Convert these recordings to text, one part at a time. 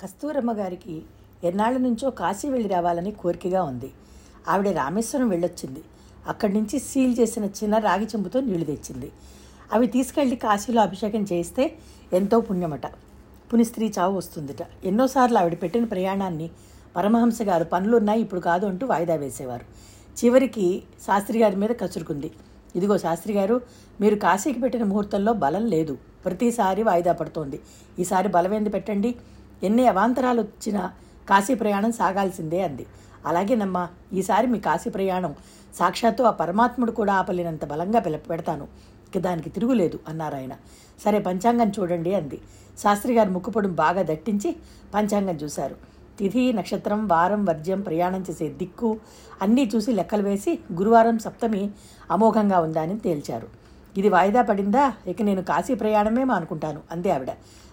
కస్తూరమ్మ గారికి ఎన్నాళ్ళ నుంచో కాశీ వెళ్ళి రావాలని కోరికగా ఉంది. ఆవిడ రామేశ్వరం వెళ్ళొచ్చింది. అక్కడి నుంచి సీల్ చేసిన చిన్న రాగి చెంబుతో నీళ్ళు తెచ్చింది. అవి తీసుకెళ్ళి కాశీలో అభిషేకం చేస్తే ఎంతో పుణ్యమట. పునిస్త్రీ చావు వస్తుందిట. ఎన్నోసార్లు ఆవిడ పెట్టిన ప్రయాణాన్ని పరమహంస గారు పనులున్నాయి ఇప్పుడు కాదు అంటూ వాయిదా వేసేవారు. చివరికి శాస్త్రి గారి మీద కసురుకుంది. ఇదిగో శాస్త్రి గారు మీరు కాశీకి పెట్టిన ముహూర్తంలో బలం లేదు. ప్రతిసారి వాయిదా పడుతోంది. ఈసారి బలమేంది పెట్టండి? ఎన్ని అవాంతరాలు వచ్చినా కాశీ ప్రయాణం సాగాల్సిందే అంది. అలాగేనమ్మా ఈసారి మీ కాశీ ప్రయాణం సాక్షాత్తు ఆ పరమాత్ముడు కూడా ఆపలేనంత బలంగా పిల పెడతాను. ఇక దానికి తిరుగులేదు అన్నారు ఆయన. సరే పంచాంగం చూడండి అంది. శాస్త్రి గారు ముక్కుపొడుం బాగా దట్టించి పంచాంగం చూశారు. తిథి నక్షత్రం వారం వర్జ్యం ప్రయాణం చేసే దిక్కు అన్నీ చూసి లెక్కలు వేసి గురువారం సప్తమి అమోఘంగా ఉందా అని తేల్చారు. ఇది వాయిదా పడిందా? ఇక నేను కాశీ ప్రయాణమే అనుకుంటాను అందే ఆవిడ.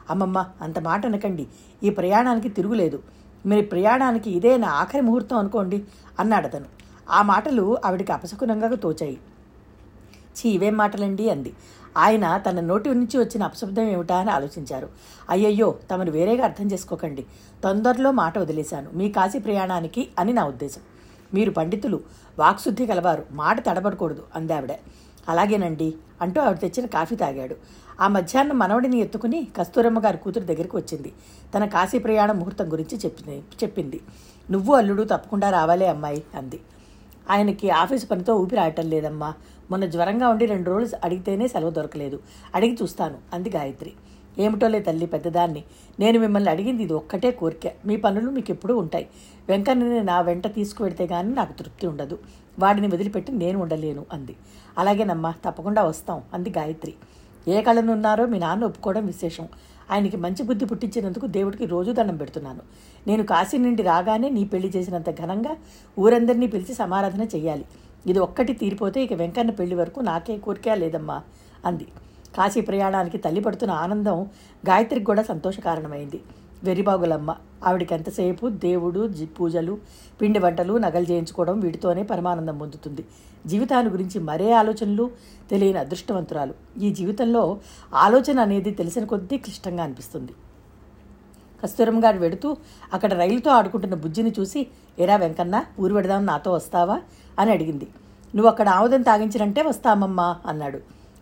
అమ్మమ్మ అంత మాట అనకండి. ఈ ప్రయాణానికి తిరుగులేదు. మీరు ప్రయాణానికి ఇదే నా ఆఖరి ముహూర్తం అనుకోండి అన్నాడు అతను. ఆ మాటలు ఆవిడికి అపశకునంగా తోచాయి. చీ ఇవేం మాటలండి అంది. ఆయన తన నోటి నుంచి వచ్చిన అపశబ్దం ఏమిటా అని ఆలోచించారు. అయ్యయ్యో తమను వేరేగా అర్థం చేసుకోకండి. తొందరలో మాట వదిలేశాను. మీ కాశీ ప్రయాణానికి అని నా ఉద్దేశం. మీరు పండితులు వాక్శుద్ధి కలవారు మాట తడబడకూడదు అందావిడ అలాగేనండి అంటూ ఆవిడ తెచ్చిన కాఫీ తాగాడు. ఆ మధ్యాహ్నం మనవడిని ఎత్తుకుని కస్తూరమ్మ గారి కూతురు దగ్గరికి వచ్చింది. తన కాశీ ప్రయాణ ముహూర్తం గురించి చెప్పింది చెప్పింది. నువ్వు అల్లుడు తప్పకుండా రావాలే అమ్మాయి అంది. ఆయనకి ఆఫీసు పనితో ఊపిరి ఆడటం లేదమ్మా. మొన్న జ్వరంగా ఉండి రెండు రోజులు అడిగితేనే సెలవు దొరకలేదు. అడిగి చూస్తాను అంది గాయత్రి. ఏమిటోలే తల్లి పెద్దదాన్ని. నేను మిమ్మల్ని అడిగింది ఇది ఒక్కటే కోరిక. మీ పనులు మీకు ఎప్పుడూ ఉంటాయి. వెంకన్నని నా వెంట తీసుకువెడితే కానీ నాకు తృప్తి ఉండదు. వాడిని వదిలిపెట్టి నేను ఉండలేను అంది. అలాగేనమ్మా తప్పకుండా వస్తాం అంది గాయత్రి. ఏ కళనున్నారో మీ నాన్న ఒప్పుకోవడం విశేషం. ఆయనకి మంచి బుద్ధి పుట్టించినందుకు దేవుడికి రోజు దండం పెడుతున్నాను. నేను కాశీ నుండి రాగానే నీ పెళ్ళి చేసినంత ఘనంగా ఊరందరినీ పిలిచి సమారాధన చెయ్యాలి. ఇది ఒక్కటి తీరిపోతే ఇక వెంకన్న పెళ్ళి వరకు నాకే కోరిక లేదమ్మా అంది. కాశీ ప్రయాణానికి తల్లి పడుతున్న ఆనందం గాయత్రికి కూడా సంతోష కారణమైంది. వెరిబాగులమ్మ. ఆవిడకి ఎంతసేపు దేవుడు జి- పూజలు పిండి వంటలు నగలు చేయించుకోవడం వీటితోనే పరమానందం పొందుతుంది. జీవితాన్ని గురించి మరే ఆలోచనలు తెలియని అదృష్టవంతురాలు. ఈ జీవితంలో ఆలోచన అనేది తెలిసిన కొద్దీ క్లిష్టంగా అనిపిస్తుంది. కస్తూరం గారు వెడుతూ అక్కడ రైలుతో ఆడుకుంటున్న బుజ్జిని చూసి ఎరా వెంకన్న ఊరు పెడదాం నాతో వస్తావా? అని అడిగింది. నువ్వు అక్కడ ఆముదం తాగించినంటే వస్తామమ్మా అన్నాడు.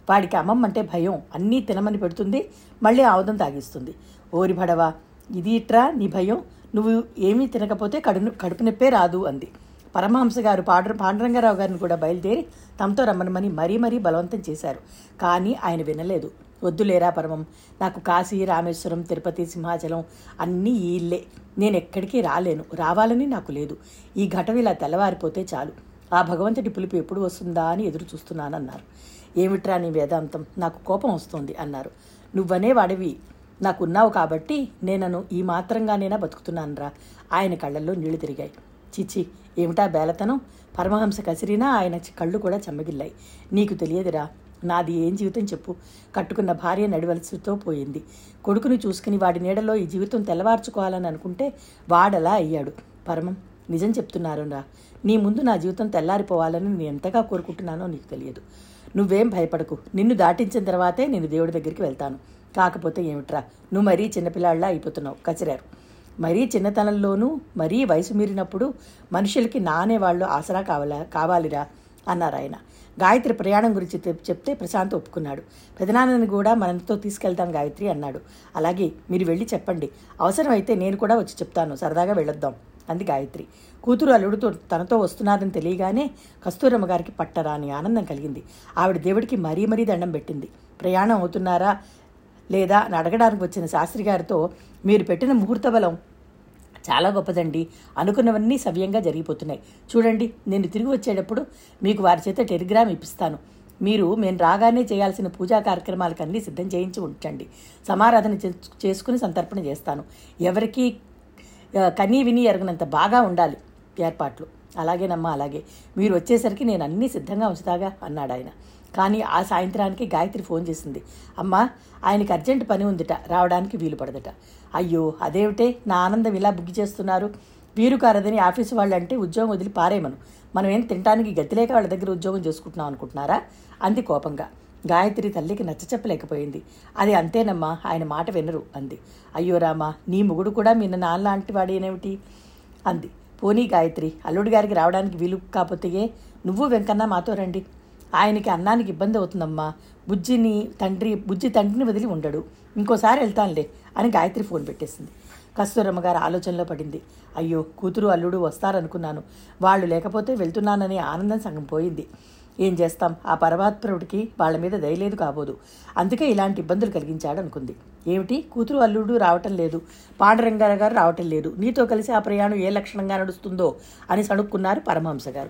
వాడికి అమ్మమ్మ అంటే భయం అన్నీ తినమని పెడుతుంది మళ్ళీ ఆముదం తాగిస్తుంది. ఓరి భడవా ఇది ఇట్రా నీ భయం. నువ్వు ఏమీ తినకపోతే కడు కడుపు నొప్పే రాదు అంది. పరమహంస గారు పాండ్ర పాండురంగారావు గారిని కూడా బయలుదేరి తమతో రమ్మనమని మరీ మరీ బలవంతం చేశారు. కానీ ఆయన వినలేదు. వద్దులేరా పరమం. నాకు కాశీ రామేశ్వరం తిరుపతి సింహాచలం అన్నీ ఈ ఇల్లే. నేను ఎక్కడికి రాలేను. రావాలని నాకు లేదు. ఈ ఘటం ఇలా తెల్లవారిపోతే చాలు. ఆ భగవంతుడి పిలుపు ఎప్పుడు వస్తుందా అని ఎదురు చూస్తున్నానన్నారు. ఏమిట్రా నీ వేదాంతం? నాకు కోపం వస్తుంది అన్నారు. నువ్వనే వాడివి. నాకున్నావు కాబట్టి నేనను ఈ మాత్రంగానైనా బతుకుతున్నానురా. ఆయన కళ్ళల్లో నీళ్ళు తిరిగాయి. చిచి ఏమిటా బేలతనం? పరమహంస కసిరినా ఆయన కళ్ళు కూడా చెమ్మగిల్లాయి నీకు తెలియదురా నాది ఏం జీవితం చెప్పు. కట్టుకున్న భార్య నడివలసితో పోయింది. కొడుకుని చూసుకుని వాడి నీడలో ఈ జీవితం తెల్లవార్చుకోవాలని అనుకుంటే వాడలా అయ్యాడు. పరమం నిజం చెప్తున్నారురా. నీ ముందు నా జీవితం తెల్లారిపోవాలని నేను ఎంతగా కోరుకుంటున్నానో నీకు తెలియదు. నువ్వేం భయపడకు. నిన్ను దాటించిన తర్వాతే నేను దేవుడి దగ్గరికి వెళ్తాను. కాకపోతే ఏమిట్రా? నువ్వు మరీ చిన్నపిల్లాళ్ళ అయిపోతున్నావు. కచిరారు మరీ చిన్నతనంలోనూ మరీ వయసు మీరినప్పుడు మనుషులకి నానే వాళ్ళు ఆసరా కావాలా కావాలిరా? అన్నారు ఆయన. గాయత్రి ప్రయాణం గురించి చెప్తే ప్రశాంత్ ఒప్పుకున్నాడు. పెదనాన్నని కూడా మనతో తీసుకెళ్తాం గాయత్రి అన్నాడు. అలాగే మీరు వెళ్ళి చెప్పండి. అవసరమైతే నేను కూడా వచ్చి చెప్తాను. సరదాగా వెళ్ళొద్దాం. అంది గాయత్రి. కూతురు అల్లుడుతో తనతో వస్తున్నారని తెలియగానే కస్తూరమ్మ గారికి పట్టరాని ఆనందం కలిగింది. ఆవిడ దేవుడికి మరీ మరీ దండం పెట్టింది. ప్రయాణం అవుతున్నారా లేదా అని అడగడానికి వచ్చిన శాస్త్రి గారితో మీరు పెట్టిన ముహూర్త బలం చాలా గొప్పదండి. అనుకున్నవన్నీ సవ్యంగా జరిగిపోతున్నాయి. చూడండి నేను తిరిగి వచ్చేటప్పుడు మీకు వారి చేత టెలిగ్రామ్ ఇప్పిస్తాను. మీరు మేము రాగానే చేయాల్సిన పూజా కార్యక్రమాలకు అన్నీ సిద్ధం చేయించి ఉంచండి. సమారాధన చేసుకుని సంతర్పణ చేస్తాను. ఎవరికీ కనీ విని ఎరగనంత బాగా ఉండాలి ఏర్పాట్లు. అలాగేనమ్మా అలాగే. మీరు వచ్చేసరికి నేను అన్నీ సిద్ధంగా ఉంచుతాగా అన్నాడు ఆయన. కానీ ఆ సాయంత్రానికి గాయత్రి ఫోన్ చేసింది. అమ్మా ఆయనకి అర్జెంట్ పని ఉందిట రావడానికి వీలు పడదట. అయ్యో అదేమిటే? నా ఆనందం ఇలా బుగ్గి చేస్తున్నారు. వీరు కారదని ఆఫీసు వాళ్ళు అంటే ఉద్యోగం వదిలి పారేమను మనం ఏం తినడానికి గతిలేక వాళ్ళ దగ్గర ఉద్యోగం చేసుకుంటున్నాం అనుకుంటున్నారా? అంది కోపంగా. గాయత్రి తల్లికి నచ్చ చెప్పలేకపోయింది. అది అంతేనమ్మా ఆయన మాట వినరు అంది. అయ్యో రామా నీ మొగుడు కూడా మీ నాన్నలాంటి వాడేనేమిటి? అంది. పోనీ గాయత్రి అల్లుడి గారికి రావడానికి వీలు కాకపోతే నువ్వు వెంకన్న మాతో రండి. ఆయనకి అన్నానికి ఇబ్బంది అవుతుందమ్మా. బుజ్జిని తండ్రి బుజ్జి తండ్రిని వదిలి ఉండడు. ఇంకోసారి వెళ్తానులే అని గాయత్రి ఫోన్ పెట్టేసింది. కస్తూరమ్మ గారు ఆలోచనలో పడింది. అయ్యో కూతురు అల్లుడు వస్తారనుకున్నాను. వాళ్ళు లేకపోతే వెళ్తున్నాననే ఆనందం సగం పోయింది. ఏం చేస్తాం? ఆ పరమాత్ముడికి వాళ్ళ మీద దయలేదు కాబోదు. అందుకే ఇలాంటి ఇబ్బందులు కలిగించాడు అనుకుంది ఏమిటి? కూతురు అల్లుడు రావటం లేదు. పాండురంగారావు గారు రావటం లేదు. నీతో కలిసి ఆ ప్రయాణం ఏ లక్షణంగా నడుస్తుందో అని సణుక్కున్నారు పరమహంస గారు.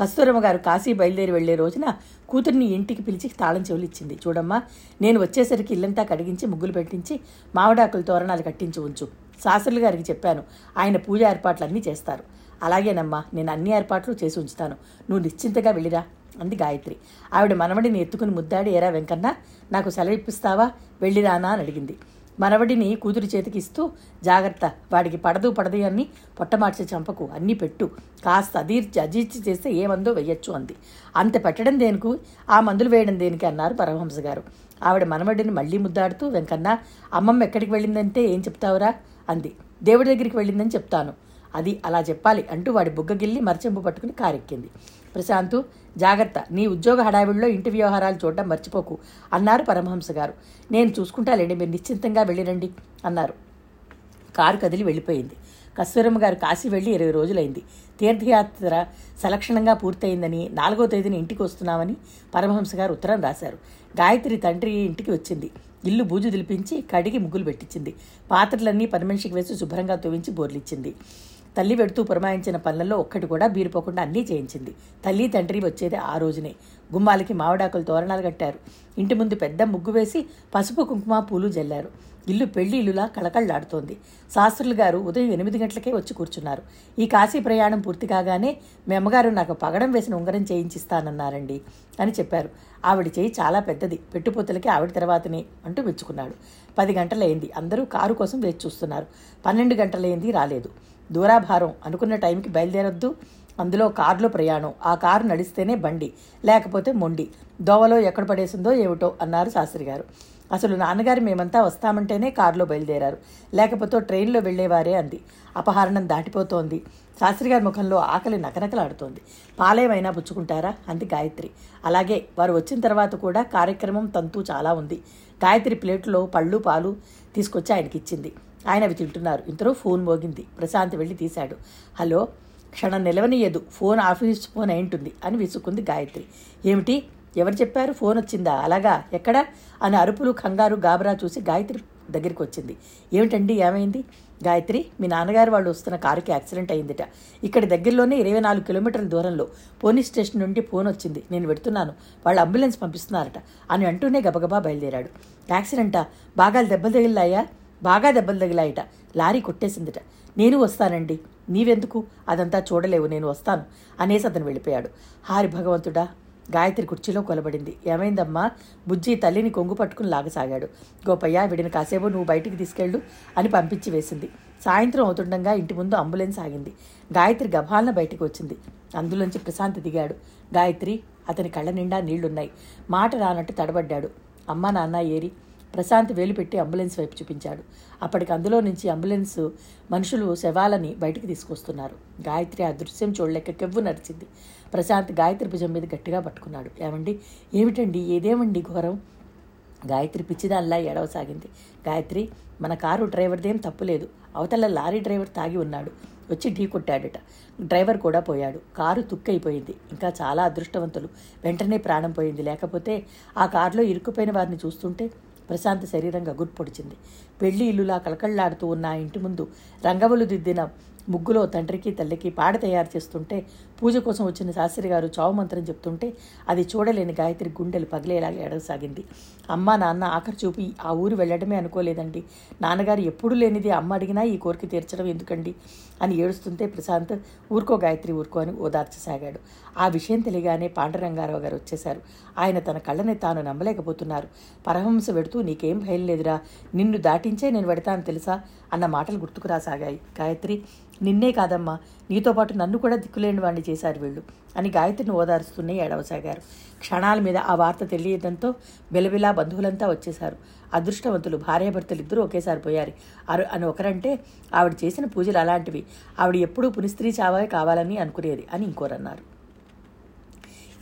కస్తూరమ్మ గారు కాశీ బయలుదేరి వెళ్ళే రోజున కూతుర్ని ఇంటికి పిలిచి తాళం చెవులు ఇచ్చింది చూడమ్మా నేను వచ్చేసరికి ఇల్లంతా కడిగించి ముగ్గులు పెట్టించి మామిడాకుల తోరణాలు కట్టించి ఉంచు. శాస్త్రులు గారికి చెప్పాను ఆయన పూజ ఏర్పాట్లు అన్నీ చేస్తారు. అలాగేనమ్మా నేను అన్ని ఏర్పాట్లు చేసి ఉంచుతాను. నువ్వు నిశ్చింతగా వెళ్ళిరా. అంది గాయత్రి. ఆవిడ మనవడిని ఎత్తుకుని ముద్దాడి ఏరా వెంకన్న నాకు సెలవిప్పిస్తావా వెళ్ళిరానా అని అడిగింది. మనవడిని కూతురు చేతికి ఇస్తూ జాగ్రత్త వాడికి పడదు పడదు అని పొట్టమార్చే చంపకు అన్నీ పెట్టు. కాస్త అదీర్చి అజీర్చి చేస్తే ఏ మందో వెయ్యొచ్చు అంది. అంత పెట్టడం దేనికి? ఆ మందులు వేయడం దేనికి? అన్నారు పరమహంస గారు. ఆవిడ మనవడిని మళ్ళీ ముద్దాడుతూ వెంకన్న అమ్మమ్మ ఎక్కడికి వెళ్ళిందంటే ఏం చెప్తావురా? అంది. దేవుడి దగ్గరికి వెళ్ళిందని చెప్తాను. అది అలా చెప్పాలి అంటూ వాడి బుగ్గగిల్లి మరచెంపు పట్టుకుని కారెక్కింది. ప్రశాంతు జాగ్రత్త నీ ఉద్యోగ హడావిడిలో ఇంటి వ్యవహారాలు చూడడం మర్చిపోకు అన్నారు పరమహంస గారు. నేను చూసుకుంటాలేండి మీరు నిశ్చింతంగా వెళ్ళిరండి అన్నారు. కారు కదిలి వెళ్ళిపోయింది. కస్తూరమ్మ గారు కాశీ వెళ్ళి ఇరవై రోజులైంది. తీర్థయాత్ర సలక్షణంగా పూర్తయిందని నాలుగో తేదీన ఇంటికి వస్తున్నామని పరమహంస గారు ఉత్తరం రాశారు. గాయత్రి తండ్రి ఇంటికి వచ్చింది. ఇల్లు బూజు దిలిపించి కడిగి ముగ్గులు పెట్టించింది. పాత్రలన్నీ పరమనిషికి వేసి శుభ్రంగా తోవించి బోర్లిచ్చింది. తల్లి పెడుతూ పురమాయించిన పనులలో ఒక్కటి కూడా బీరిపోకుండా అన్నీ చేయించింది. తల్లి తండ్రి వచ్చేది ఆ రోజునే. గుమ్మాలకి మామిడాకులు తోరణాలు కట్టారు. ఇంటి ముందు పెద్ద ముగ్గు వేసి పసుపు కుంకుమ పూలు జల్లారు. ఇల్లు పెళ్ళి ఇల్లులా కళకళలాడుతోంది. శాస్త్రులు గారు ఉదయం ఎనిమిది గంటలకే వచ్చి కూర్చున్నారు. ఈ కాశీ ప్రయాణం పూర్తి కాగానే మీ అమ్మగారు నాకు పగడం వేసిన ఉంగరం చేయించిస్తానన్నారండి అని చెప్పారు. ఆవిడ చేయి చాలా పెద్దది. పెట్టుపోతులకి ఆవిడ తర్వాతనే అంటూ మెచ్చుకున్నాడు. పది గంటలైంది. అందరూ కారు కోసం వేచి చూస్తున్నారు. పన్నెండు గంటలైంది రాలేదు. దూరాభారం అనుకున్న టైంకి బయలుదేరొద్దు. అందులో కారులో ప్రయాణం. ఆ కారు నడిస్తేనే బండి లేకపోతే మొండి. దోవలో ఎక్కడ పడేసిందో ఏమిటో అన్నారు శాస్త్రి గారు అసలు నాన్నగారు మేమంతా వస్తామంటేనే కారులో బయలుదేరారు. లేకపోతే ట్రైన్లో వెళ్ళేవారే అంది. అపహరణం దాటిపోతోంది. శాస్త్రి గారి ముఖంలో ఆకలి నకనకలాడుతోంది. పాలేమైనా పుచ్చుకుంటారా? అంది గాయత్రి. అలాగే వారు వచ్చిన తర్వాత కూడా కార్యక్రమం తంతు చాలా ఉంది. గాయత్రి ప్లేట్లో పళ్ళు పాలు తీసుకొచ్చి ఆయనకి ఇచ్చింది ఆయన అవి తింటున్నారు. ఇంతలో ఫోన్ మోగింది. ప్రశాంత్ వెళ్ళి తీశాడు. హలో క్షణం నిలవనీయదు. ఫోన్ ఆఫీస్ ఫోన్ అయింటుంది అని విసుక్కుంది గాయత్రి. ఏమిటి? ఎవరు చెప్పారు? ఫోన్ వచ్చిందా? అలాగా? ఎక్కడ? అని అరుపులు కంగారు గాబరా చూసి గాయత్రి దగ్గరికి వచ్చింది. ఏమిటండి? ఏమైంది? గాయత్రి మీ నాన్నగారు వాళ్ళు వస్తున్న కారుకి యాక్సిడెంట్ అయిందిట. ఇక్కడ దగ్గరలోనే ఇరవై నాలుగు కిలోమీటర్ల దూరంలో పోలీస్ స్టేషన్ నుండి ఫోన్ వచ్చింది. నేను పెడుతున్నాను వాళ్ళు అంబులెన్స్ పంపిస్తున్నారట అని అంటూనే గబగబా బయలుదేరాడు. యాక్సిడెంటా? బాగా దెబ్బలు తగిలాయా బాగా దెబ్బలు తగిలాయట. లారీ కొట్టేసిందిట. నేను వస్తానండి. నీవెందుకు? అదంతా చూడలేవు. నేను వస్తాను అనేసి అతను వెళ్ళిపోయాడు. హారి భగవంతుడా గాయత్రి కుర్చీలో కొలబడింది. ఏమైందమ్మా? బుజ్జి తల్లిని కొంగు పట్టుకుని లాగసాగాడు. గోపయ్య వీడిని కాసేపు నువ్వు బయటికి తీసుకెళ్ళు అని పంపించి వేసింది. సాయంత్రం అవుతుండగా ఇంటి ముందు అంబులెన్స్ ఆగింది. గాయత్రి గభాలన బయటికి వచ్చింది. అందులోంచి ప్రశాంత్ దిగాడు. గాయత్రి అతని కళ్ళ నిండా నీళ్ళున్నాయి. మాట రానట్టు తడబడ్డాడు. అమ్మా నాన్న ఏరి. ప్రశాంత్ వేలు పెట్టి అంబులెన్స్ వైపు చూపించాడు. అప్పటికి అందులో నుంచి అంబులెన్స్ మనుషులు శవాలని బయటికి తీసుకొస్తున్నారు. గాయత్రి ఆ దృశ్యం చూడలేక కెవ్వు నడిచింది. ప్రశాంత్ గాయత్రి భుజం మీద గట్టిగా పట్టుకున్నాడు. ఏమండి? ఏమిటండి? ఏదేమండి ఘోరం? గాయత్రి పిచ్చిదానిలా ఏడవసాగింది గాయత్రి మన కారు డ్రైవర్దేం తప్పులేదు. అవతల లారీ డ్రైవర్ తాగి ఉన్నాడు. వచ్చి ఢీ కొట్టాడట. డ్రైవర్ కూడా పోయాడు. కారు తుక్కైపోయింది. ఇంకా చాలా అదృష్టవంతులు. వెంటనే ప్రాణం పోయింది. లేకపోతే ఆ కారులో ఇరుక్కుపోయిన వారిని చూస్తుంటే ప్రశాంత్ శరీరంగా గుర్పొడిచింది. పెళ్ళి ఇల్లులా కలకళ్ళాడుతూ ఉన్న ఆ ఇంటి ముందు రంగవలు దిద్దిన ముగ్గులో తండ్రికి తల్లికి పాడ తయారు చేస్తుంటే పూజ కోసం వచ్చిన శాస్త్రి గారు చావు మంత్రం చెప్తుంటే అది చూడలేని గాయత్రి గుండెలు పగిలేలాగా ఎడగసాగింది. అమ్మ నాన్న ఆఖరి చూపి ఆ ఊరు వెళ్ళడమే అనుకోలేదండి. నాన్నగారు ఎప్పుడు లేనిది అమ్మ అడిగినా ఈ కోరిక తీర్చడం ఎందుకండి అని ఏడుస్తుంటే ప్రశాంత్ ఊరుకో గాయత్రి ఊరుకో అని ఓదార్చసాగాడు. ఆ విషయం తెలియగానే పాండురంగారావు గారు వచ్చేశారు. ఆయన తన కళ్ళని తాను నమ్మలేకపోతున్నారు. పరహంస పెడుతూ నీకేం భయం లేదురా. నిన్ను దాటించే నేను పెడతాను తెలుసా? అన్న మాటలు గుర్తుకురాసాగాయి గాయత్రి నిన్నే కాదమ్మా. నీతో పాటు నన్ను కూడా దిక్కులేని వాడిని చేశారు వీళ్ళు అని గాయత్రిని ఓదారుస్తూనే ఏడవసాగారు. క్షణాల మీద ఆ వార్త తెలియడంతో బిలబిలా బంధువులంతా వచ్చేశారు. అదృష్టవంతులు భార్యాభర్తలు ఇద్దరూ ఒకేసారి పోయారు. అరు అని ఒకరంటే ఆవిడ చేసిన పూజలు అలాంటివి. ఆవిడ ఎప్పుడూ పునిస్త్రీ చావే కావాలని అనుకునేది అని ఇంకోరన్నారు.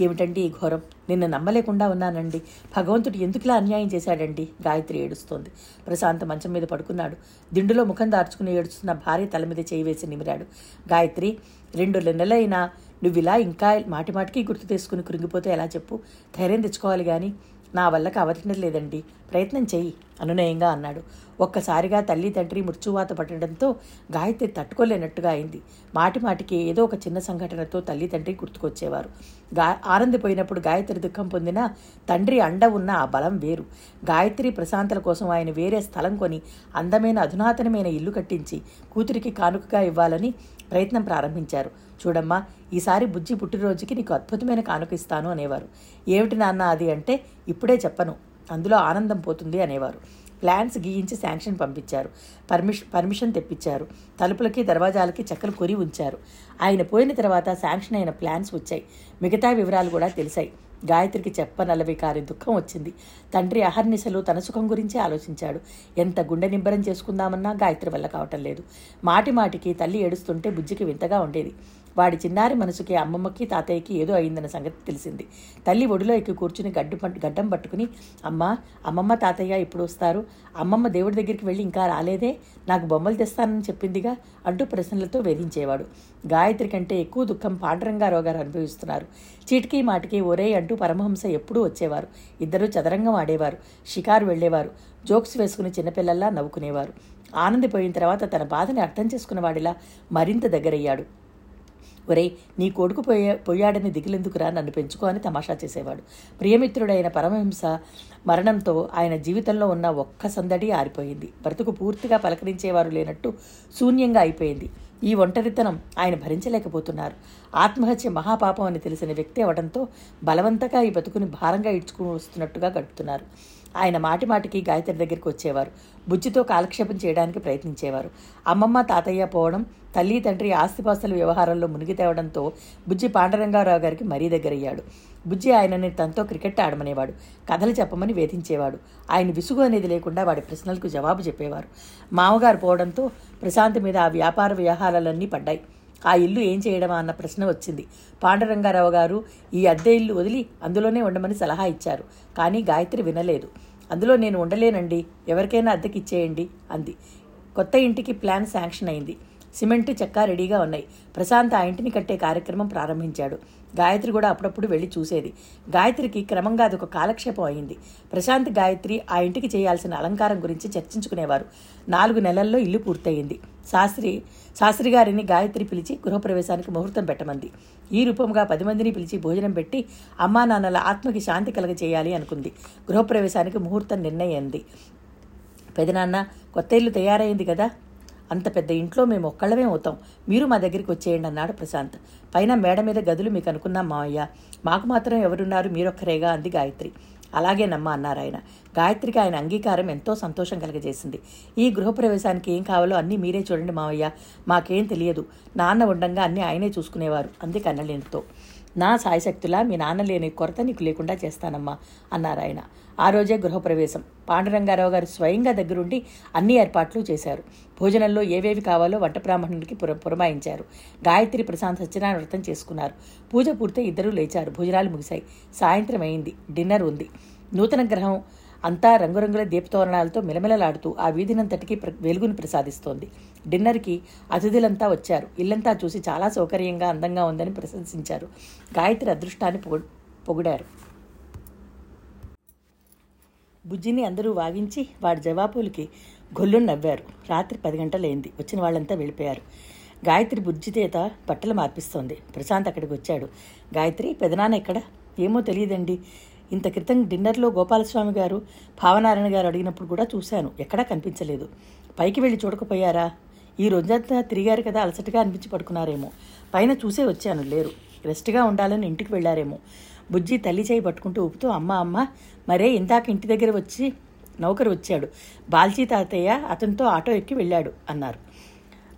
ఏమిటండి ఈ ఘోరం? నిన్ను నమ్మలేకుండా ఉన్నానండి. భగవంతుడు ఎందుకులా అన్యాయం చేశాడండి? గాయత్రి ఏడుస్తోంది. ప్రశాంత్ మంచం మీద పడుకున్నాడు. దిండులో ముఖం దార్చుకుని ఏడుస్తున్న భార్య తల మీద చేయి వేసి నిమిరాడు. గాయత్రి రెండు నెలలైనా నువ్వు ఇలా ఇంకా మాటిమాటికి గుర్తు తెచ్చుకుని కృంగిపోతే ఎలా చెప్పు? ధైర్యం తెచ్చుకోవాలి కానీ నా వల్ల కావటం లేదండి ప్రయత్నం చెయ్యి. అనునయంగా అన్నాడు. ఒక్కసారిగా తల్లి తండ్రి మృత్యువాత పట్టడంతో గాయత్రి తట్టుకోలేనట్టుగా అయింది. మాటి మాటికి ఏదో ఒక చిన్న సంఘటనతో తల్లి తండ్రి గుర్తుకొచ్చేవారు. గా ఆనందిపోయినప్పుడు గాయత్రి దుఃఖం పొందిన తండ్రి అండ ఉన్న ఆ బలం వేరు. గాయత్రి ప్రశాంతల కోసం ఆయన వేరే స్థలం కొని అందమైన అధునాతనమైన ఇల్లు కట్టించి కూతురికి కానుకగా ఇవ్వాలని ప్రయత్నం ప్రారంభించారు. చూడమ్మా ఈసారి బుజ్జి పుట్టినరోజుకి నీకు అద్భుతమైన కానుక ఇస్తాను అనేవారు. ఏమిటి నాన్న అది అంటే ఇప్పుడే చెప్పను. అందులో ఆనందం పోతుంది అనేవారు. ప్లాన్స్ గీయించి శాంక్షన్ పంపించారు. పర్మిషన్ పర్మిషన్ తెప్పించారు. తలుపులకి దర్వాజాలకి చెక్కలు కొరి ఉంచారు. ఆయన పోయిన తర్వాత శాంక్షన్ అయిన ప్లాన్స్ వచ్చాయి. మిగతా వివరాలు కూడా తెలిసాయి. గాయత్రికి చెప్పనలవి కారి దుఃఖం వచ్చింది. తండ్రి అహర్నిశలు తన సుఖం గురించి ఆలోచించాడు. ఎంత గుండె నిబ్బరం చేసుకుందామన్నా గాయత్రి వల్ల కావటం లేదు. మాటి మాటికి తల్లి ఏడుస్తుంటే బుజ్జికి వింతగా ఉండేది. వాడి చిన్నారి మనసుకి అమ్మమ్మకి తాతయ్యకి ఏదో అయిందన్న సంగతి తెలిసింది. తల్లి ఒడిలో ఎక్కి కూర్చుని గడ్డు గడ్డం పట్టుకుని అమ్మ అమ్మమ్మ తాతయ్య ఇప్పుడు వస్తారు? అమ్మమ్మ దేవుడి దగ్గరికి వెళ్ళి ఇంకా రాలేదే? నాకు బొమ్మలు తెస్తానని చెప్పిందిగా? అంటూ ప్రశ్నలతో వేధించేవాడు. గాయత్రి కంటే ఎక్కువ దుఃఖం పాండురంగారావు గారు అనుభవిస్తున్నారు. చీటికి మాటికి ఒరే అంటూ పరమహంస ఎప్పుడూ వచ్చేవారు. ఇద్దరూ చదరంగం ఆడేవారు. షికారు వెళ్ళేవారు. జోక్స్ వేసుకుని చిన్నపిల్లల్లా నవ్వుకునేవారు. ఆనందిపోయిన తర్వాత తన బాధని అర్థం చేసుకున్నవాడిలా మరింత దగ్గరయ్యాడు. ఒరే నీ కొడుకు పోయా పోయాడని దిగులెందుకురా? నన్ను పెంచుకో అని తమాషా చేసేవాడు. ప్రియమిత్రుడైన పరమహింస మరణంతో ఆయన జీవితంలో ఉన్న ఒక్క సందడి ఆరిపోయింది. బ్రతుకు పూర్తిగా పలకరించేవారు లేనట్టు శూన్యంగా అయిపోయింది. ఈ ఒంటరితనం ఆయన భరించలేకపోతున్నారు. ఆత్మహత్య మహాపాపం అని తెలిసిన వ్యక్తి అవడంతో బలవంతంగా ఈ బతుకుని భారంగా ఇడ్చుకుని వస్తున్నట్టుగా గడుపుతున్నారు. ఆయన మాటి మాటికి గాయత్రి దగ్గరికి వచ్చేవారు. బుజ్జితో కాలక్షేపం చేయడానికి ప్రయత్నించేవారు. అమ్మమ్మ తాతయ్య పోవడం తల్లి తండ్రి ఆస్తిపాస్తుల వ్యవహారంలో మునిగి తేవడంతో బుజ్జి పాండరంగారావు గారికి మరీ దగ్గరయ్యాడు. బుజ్జి ఆయనని తనతో క్రికెట్ ఆడమనేవాడు. కథలు చెప్పమని వేధించేవాడు. ఆయన విసుగు అనేది లేకుండా వాడి ప్రశ్నలకు జవాబు చెప్పేవారు. మామగారు పోవడంతో ప్రశాంత్ మీద ఆ వ్యాపార వ్యవహారాలన్నీ పడ్డాయి. ఆ ఇల్లు ఏం చేయడమా అన్న ప్రశ్న వచ్చింది. పాండురంగారావు గారు ఈ అద్దె ఇల్లు వదిలి అందులోనే ఉండమని సలహా ఇచ్చారు. కానీ గాయత్రి వినలేదు. అందులో నేను ఉండలేనండి. ఎవరికైనా అద్దెకి ఇచ్చేయండి అంది. కొత్త ఇంటికి ప్లాన్ శాంక్షన్ అయింది. సిమెంట్ చెక్క రెడీగా ఉన్నాయి. ప్రశాంత్ ఆ ఇంటిని కట్టే కార్యక్రమం ప్రారంభించాడు. గాయత్రి కూడా అప్పుడప్పుడు వెళ్ళి చూసేది. గాయత్రికి క్రమంగా అదొక కాలక్షేపం అయింది. ప్రశాంత్ గాయత్రి ఆ ఇంటికి చేయాల్సిన అలంకారం గురించి చర్చించుకునేవారు. నాలుగు నెలల్లో ఇల్లు పూర్తయింది. శాస్త్రి శాస్త్రి గారిని గాయత్రి పిలిచి గృహప్రవేశానికి ముహూర్తం పెట్టమంది. ఈ రూపంగా పది మందిని పిలిచి భోజనం పెట్టి అమ్మా నాన్నల ఆత్మకి శాంతి కలగ చేయాలి అనుకుంది. గృహప్రవేశానికి ముహూర్తం నిర్ణయింది. పెదనాన్న కొత్త ఇల్లు తయారైంది కదా? అంత పెద్ద ఇంట్లో మేము ఒక్కళ్ళమే అవుతాం. మీరు మా దగ్గరికి వచ్చేయండి అన్నాడు ప్రశాంత్. పైన మేడ మీద గదులు మీకు అనుకున్నాం మావయ్య. మాకు మాత్రం ఎవరున్నారు మీరొక్కరేగా అంది గాయత్రి. అలాగేనమ్మా అన్నారు ఆయన. గాయత్రికి ఆయన అంగీకారం ఎంతో సంతోషం కలిగజేసింది. ఈ గృహప్రవేశానికి ఏం కావాలో అన్నీ మీరే చూడండి మావయ్య. మాకేం తెలియదు. నాన్న ఉండంగా అన్నీ ఆయనే చూసుకునేవారు. అంది కన్నలేనితో నా సాయశక్తులా మీ నాన్న లేని కొరత నీకు లేకుండా చేస్తానమ్మా అన్నారు ఆయన. ఆ రోజే గృహప్రవేశం. పాండురంగారావు గారు స్వయంగా దగ్గరుండి అన్ని ఏర్పాట్లు చేశారు. భోజనంలో ఏవేవి కావాలో వంట బ్రాహ్మణుడికి పుర పురమాయించారు. గాయత్రి ప్రశాంత్ సత్యనారాయణ వ్రతం చేసుకున్నారు. పూజ పూర్తి ఇద్దరూ లేచారు. భోజనాలు ముగిశాయి. సాయంత్రం అయింది. డిన్నర్ ఉంది. నూతన గ్రహం అంతా రంగురంగుల దీపతోరణాలతో మిలమిలలాడుతూ ఆ వీధినంతటికి ప్ర వెలుగును ప్రసాదిస్తోంది. డిన్నర్కి అతిథులంతా వచ్చారు. ఇల్లంతా చూసి చాలా సౌకర్యంగా అందంగా ఉందని ప్రశంసించారు. గాయత్రి అదృష్టాన్ని పొగు పొగిడారు. బుజ్జిని అందరూ వాగించి వాడి జవాబులకి గొల్లు నవ్వారు. రాత్రి పది గంటలైంది. వచ్చిన వాళ్ళంతా వెళ్ళిపోయారు. గాయత్రి బుజ్జి చేత బట్టలు మార్పిస్తోంది. ప్రశాంత్ అక్కడికి వచ్చాడు. గాయత్రి పెదనాన్న ఎక్కడ? ఏమో తెలియదండి. ఇంత క్రితం డిన్నర్లో గోపాలస్వామి గారు భావనారాయణ గారు అడిగినప్పుడు కూడా చూశాను. ఎక్కడా కనిపించలేదు. పైకి వెళ్ళి చూడకపోయారా? ఈ రోజంతా తిరిగారు కదా అలసటగా అనిపించి పడుకున్నారేమో. పైన చూసే వచ్చాను. లేరు. రెస్ట్గా ఉండాలని ఇంటికి వెళ్ళారేమో. బుజ్జి తల్లి చేయి పట్టుకుంటూ ఊపుతూ అమ్మ అమ్మ మరే ఇందాక ఇంటి దగ్గర వచ్చి నౌకరు వచ్చాడు. బాల్చీ తాతయ్య అతనితో ఆటో ఎక్కి వెళ్ళాడు అన్నారు.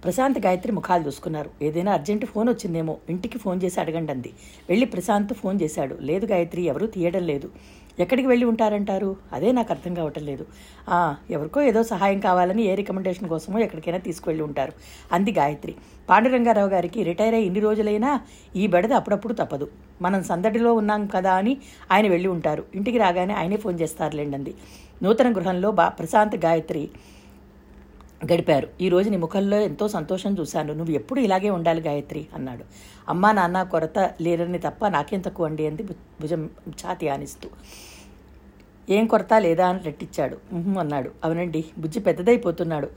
ప్రశాంత్ గాయత్రి ముఖాలు చూసుకున్నారు. ఏదైనా అర్జెంటు ఫోన్ వచ్చిందేమో ఇంటికి ఫోన్ చేసి అడగండి అంది వెళ్ళి ప్రశాంత్ ఫోన్ చేశాడు. లేదు గాయత్రి ఎవరూ తీయడం లేదు. ఎక్కడికి వెళ్ళి ఉంటారంటారు? అదే నాకు అర్థం కావటం లేదు. ఎవరికో ఏదో సహాయం కావాలని ఏ రికమెండేషన్ కోసమో ఎక్కడికైనా తీసుకువెళ్ళి ఉంటారు. అంది గాయత్రి. పాండురంగారావు గారికి రిటైర్ అయ్యి ఇన్ని రోజులైనా ఈ బెడద అప్పుడప్పుడు తప్పదు. మనం సందడిలో ఉన్నాం కదా అని ఆయన వెళ్ళి ఉంటారు. ఇంటికి రాగానే ఆయనే ఫోన్ చేస్తారులేండి అంది నూతన గృహంలో బా ప్రశాంత్ గాయత్రి గడిపారు. ఈ రోజు నీ ముఖంలో ఎంతో సంతోషం చూశాను. నువ్వు ఎప్పుడు ఇలాగే ఉండాలి గాయత్రి అన్నాడు. అమ్మా నాన్న కొరత లేరని తప్ప నాకేం తక్కువ అండి అంది భుజం ఛాతి ఆనిస్తూ. ఏం కొరత లేదా అని రెట్టిచ్చాడు అన్నాడు. అవునండి బుజ్జి పెద్దదైపోతున్నాడు.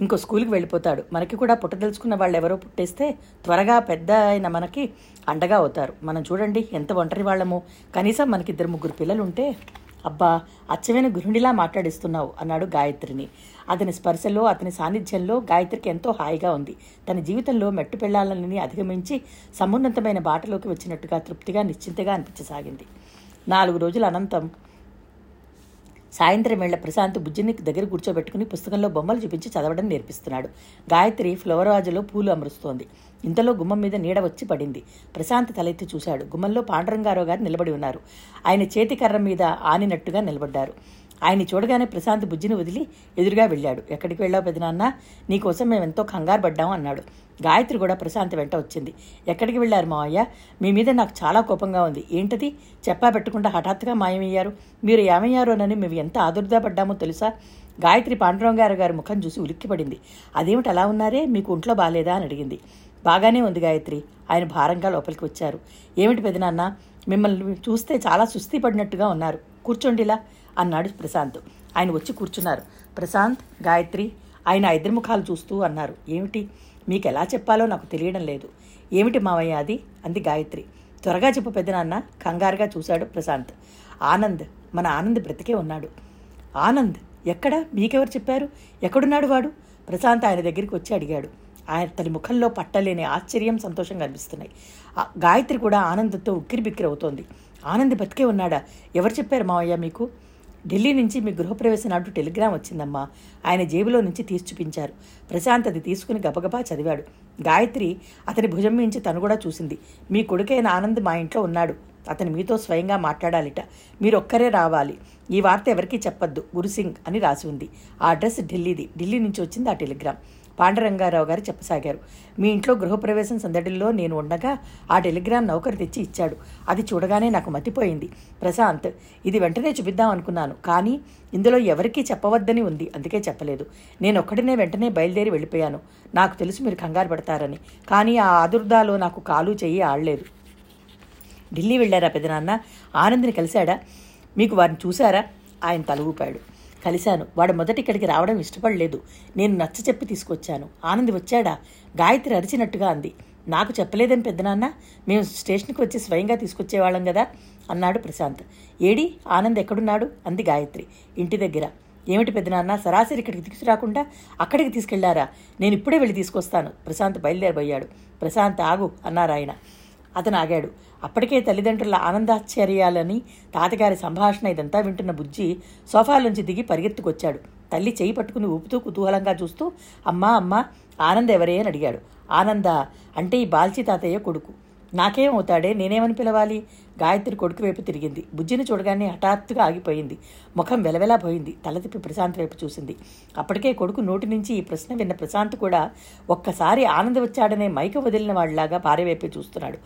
ఇంకో స్కూల్కి వెళ్ళిపోతాడు. మనకి కూడా పుట్టదలుచుకున్న వాళ్ళు ఎవరో పుట్టేస్తే త్వరగా పెద్ద అయిన మనకి అండగా అవుతారు. మనం చూడండి ఎంత ఒంటరి వాళ్ళము. కనీసం మనకి ఇద్దరు ముగ్గురు పిల్లలు ఉంటే అబ్బా అచ్చమైన గృహిణిలా మాట్లాడిస్తున్నావు అన్నాడు గాయత్రిని. అతని స్పర్శలో అతని సాన్నిధ్యంలో గాయత్రికి ఎంతో హాయిగా ఉంది. తన జీవితంలో మెట్టు పెళ్ళాలని అధిగమించి సమున్నతమైన బాటలోకి వచ్చినట్టుగా తృప్తిగా నిశ్చింతగా అనిపించసాగింది. నాలుగు రోజుల అనంతం సాయంత్రం వేళ ప్రశాంత్ బుజ్జిని దగ్గర కూర్చోబెట్టుకుని పుస్తకంలో బొమ్మలు చూపించి చదవడం నేర్పిస్తున్నాడు. గాయత్రి ఫ్లవర్ వాజులో పూలు అమరుస్తోంది. ఇంతలో గుమ్మం మీద నీడ వచ్చి పడింది. ప్రశాంత్ తలెత్తి చూశాడు. గుమ్మంలో పాండురంగారావు గారు నిలబడి ఉన్నారు. ఆయన చేతి కర్ర మీద ఆనినట్టుగా నిలబడ్డారు. ఆయన చూడగానే ప్రశాంత్ బుజ్జిని వదిలి ఎదురుగా వెళ్ళాడు. ఎక్కడికి వెళ్ళావు పెదనాన్న? నీకోసం మేము ఎంతో కంగారు పడ్డాం అన్నాడు. గాయత్రి కూడా ప్రశాంత్ వెంట వచ్చింది. ఎక్కడికి వెళ్ళారు మావయ్య? మీ మీద నాకు చాలా కోపంగా ఉంది. ఏంటది? చెప్పా పెట్టకుండా హఠాత్తుగా మాయమయ్యారు. మీరు ఏమయ్యారోనని మేము ఎంత ఆదుర్దా పడ్డామో తెలుసా? గాయత్రి పాండురంగారు గారి ముఖం చూసి ఉలిక్కిపడింది. అదేమిటి అలా ఉన్నారే? మీకు ఒంట్లో బాగాలేదా అని అడిగింది. బాగానే ఉంది గాయత్రి. ఆయన భారంగా లోపలికి వచ్చారు. ఏమిటి పెదనాన్న? మిమ్మల్ని చూస్తే చాలా సుస్థి పడినట్టుగా ఉన్నారు. కూర్చోండిలా అన్నాడు ప్రశాంత్. ఆయన వచ్చి కూర్చున్నారు. ప్రశాంత్ గాయత్రి ఆయన ఇద్దరు ఇద్దరి ముఖాలు చూస్తూ అన్నారు. ఏమిటి? మీకు ఎలా చెప్పాలో నాకు తెలియడం లేదు. ఏమిటి మావయ్య అది? అంది గాయత్రి. త్వరగా చెప్పు పెద్దనాన్న కంగారుగా చూశాడు ప్రశాంత్. ఆనంద్ మన ఆనంద్ బ్రతికే ఉన్నాడు. ఆనంద్ ఎక్కడ? మీకెవరు చెప్పారు? ఎక్కడున్నాడు వాడు? ప్రశాంత్ ఆయన దగ్గరికి వచ్చి అడిగాడు. ఆయన తన ముఖంలో పట్టలేని ఆశ్చర్యం సంతోషం కనిపిస్తున్నాయి. ఆ గాయత్రి కూడా ఆనందంతో ఉక్కిరిబిక్కిరి అవుతోంది ఆనంద్ బతికే ఉన్నాడా? ఎవరు చెప్పారు మావయ్య మీకు? ఢిల్లీ నుంచి మీ గృహప్రవేశం నాడు టెలిగ్రామ్ వచ్చిందమ్మా. ఆయన జేబులో నుంచి తీసి చూపించారు. ప్రశాంత్ అది తీసుకుని గబగబా చదివాడు. గాయత్రి అతని భుజం మించి తను కూడా చూసింది. మీ కొడుకైన ఆనంద్ మా ఇంట్లో ఉన్నాడు. అతను మీతో స్వయంగా మాట్లాడాలిట. మీరొక్కరే రావాలి. ఈ వార్త ఎవరికీ చెప్పొద్దు. గురుసింగ్ అని రాసి ఉంది. ఆ అడ్రస్ ఢిల్లీది. ఢిల్లీ నుంచి వచ్చింది ఆ టెలిగ్రామ్. పాండరంగారావు గారు చెప్పసాగారు. మీ ఇంట్లో గృహప్రవేశం సందడిలో నేను ఉండగా ఆ టెలిగ్రామ్ నౌకరు తెచ్చి ఇచ్చాడు. అది చూడగానే నాకు మతిపోయింది. ప్రశాంత్ ఇది వెంటనే చూపిద్దాం అనుకున్నాను. కానీ ఇందులో ఎవరికీ చెప్పవద్దని ఉంది. అందుకే చెప్పలేదు. నేను ఒక్కడినే వెంటనే బయలుదేరి వెళ్ళిపోయాను. నాకు తెలుసు మీరు కంగారు పడతారని. కానీ ఆ ఆదుర్దాలో నాకు కాలు చెయ్యి ఆడలేదు. ఢిల్లీ వెళ్ళారా పెదనాన్న? ఆనంద్ని కలిశాడా? మీకు వారిని చూశారా? ఆయన తల ఊపాడు కలిశాను. వాడు మొదట ఇక్కడికి రావడం ఇష్టపడలేదు. నేను నచ్చ చెప్పి తీసుకొచ్చాను. ఆనంద్ వచ్చాడా? గాయత్రి అరిచినట్టుగా అంది. నాకు చెప్పలేదని పెద్దనాన్న? మేము స్టేషన్కి వచ్చి స్వయంగా తీసుకొచ్చేవాళ్ళం కదా అన్నాడు ప్రశాంత్. ఏడి? ఆనంద్ ఎక్కడున్నాడు? అంది గాయత్రి. ఇంటి దగ్గర. ఏమిటి పెద్దనాన్న? సరాసరి ఇక్కడికి తీసుకురాకుండా అక్కడికి తీసుకెళ్ళారా? నేను ఇప్పుడే వెళ్ళి తీసుకొస్తాను. ప్రశాంత్ బయలుదేరబోయాడు. ప్రశాంత్ ఆగు అన్నారు ఆయన అతను ఆగాడు. అప్పటికే తల్లిదండ్రుల ఆనందాశ్చర్యాలని తాతగారి సంభాషణ ఇదంతా వింటున్న బుజ్జి సోఫాలోంచి దిగి పరిగెత్తుకొచ్చాడు. తల్లి చేయి పట్టుకుని ఊపుతూ కుతూహలంగా చూస్తూ అమ్మా అమ్మా ఆనంద్ ఎవరే? అని అడిగాడు. ఆనంద అంటే ఈ బాల్చి తాతయ్య కొడుకు. నాకేమవుతాడే? నేనేమని పిలవాలి? గాయత్రి కొడుకు వైపు తిరిగింది. బుజ్జిని చూడగానే హఠాత్తుగా ఆగిపోయింది. ముఖం వెలవెలా పోయింది. తల తిప్పి ప్రశాంత్ వైపు చూసింది. అప్పటికే కొడుకు నోటి నుంచి ఈ ప్రశ్న విన్న ప్రశాంత్ కూడా ఒక్కసారి ఆనంద వచ్చాడనే మైక వదిలిన వాళ్ళలాగా భార్య వైపే చూస్తున్నాడు.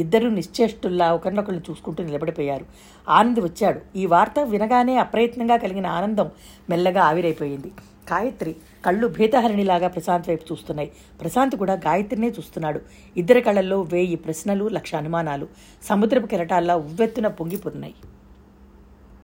ఇద్దరూ నిశ్చేష్టుల్లా ఒకరినొకరిని చూసుకుంటూ నిలబడిపోయారు. ఆనంద్ వచ్చాడు. ఈ వార్త వినగానే అప్రయత్నంగా కలిగిన ఆనందం మెల్లగా ఆవిరైపోయింది. గాయత్రి కళ్ళు భీతహరిణిలాగా ప్రశాంత్ వైపు చూస్తున్నాయి. ప్రశాంత్ కూడా గాయత్రినే చూస్తున్నాడు. ఇద్దరి కళ్ళల్లో వేయి ప్రశ్నలు లక్ష అనుమానాలు సముద్రపు కెరటాల్లా ఉవ్వెత్తున పొంగిపోతున్నాయి.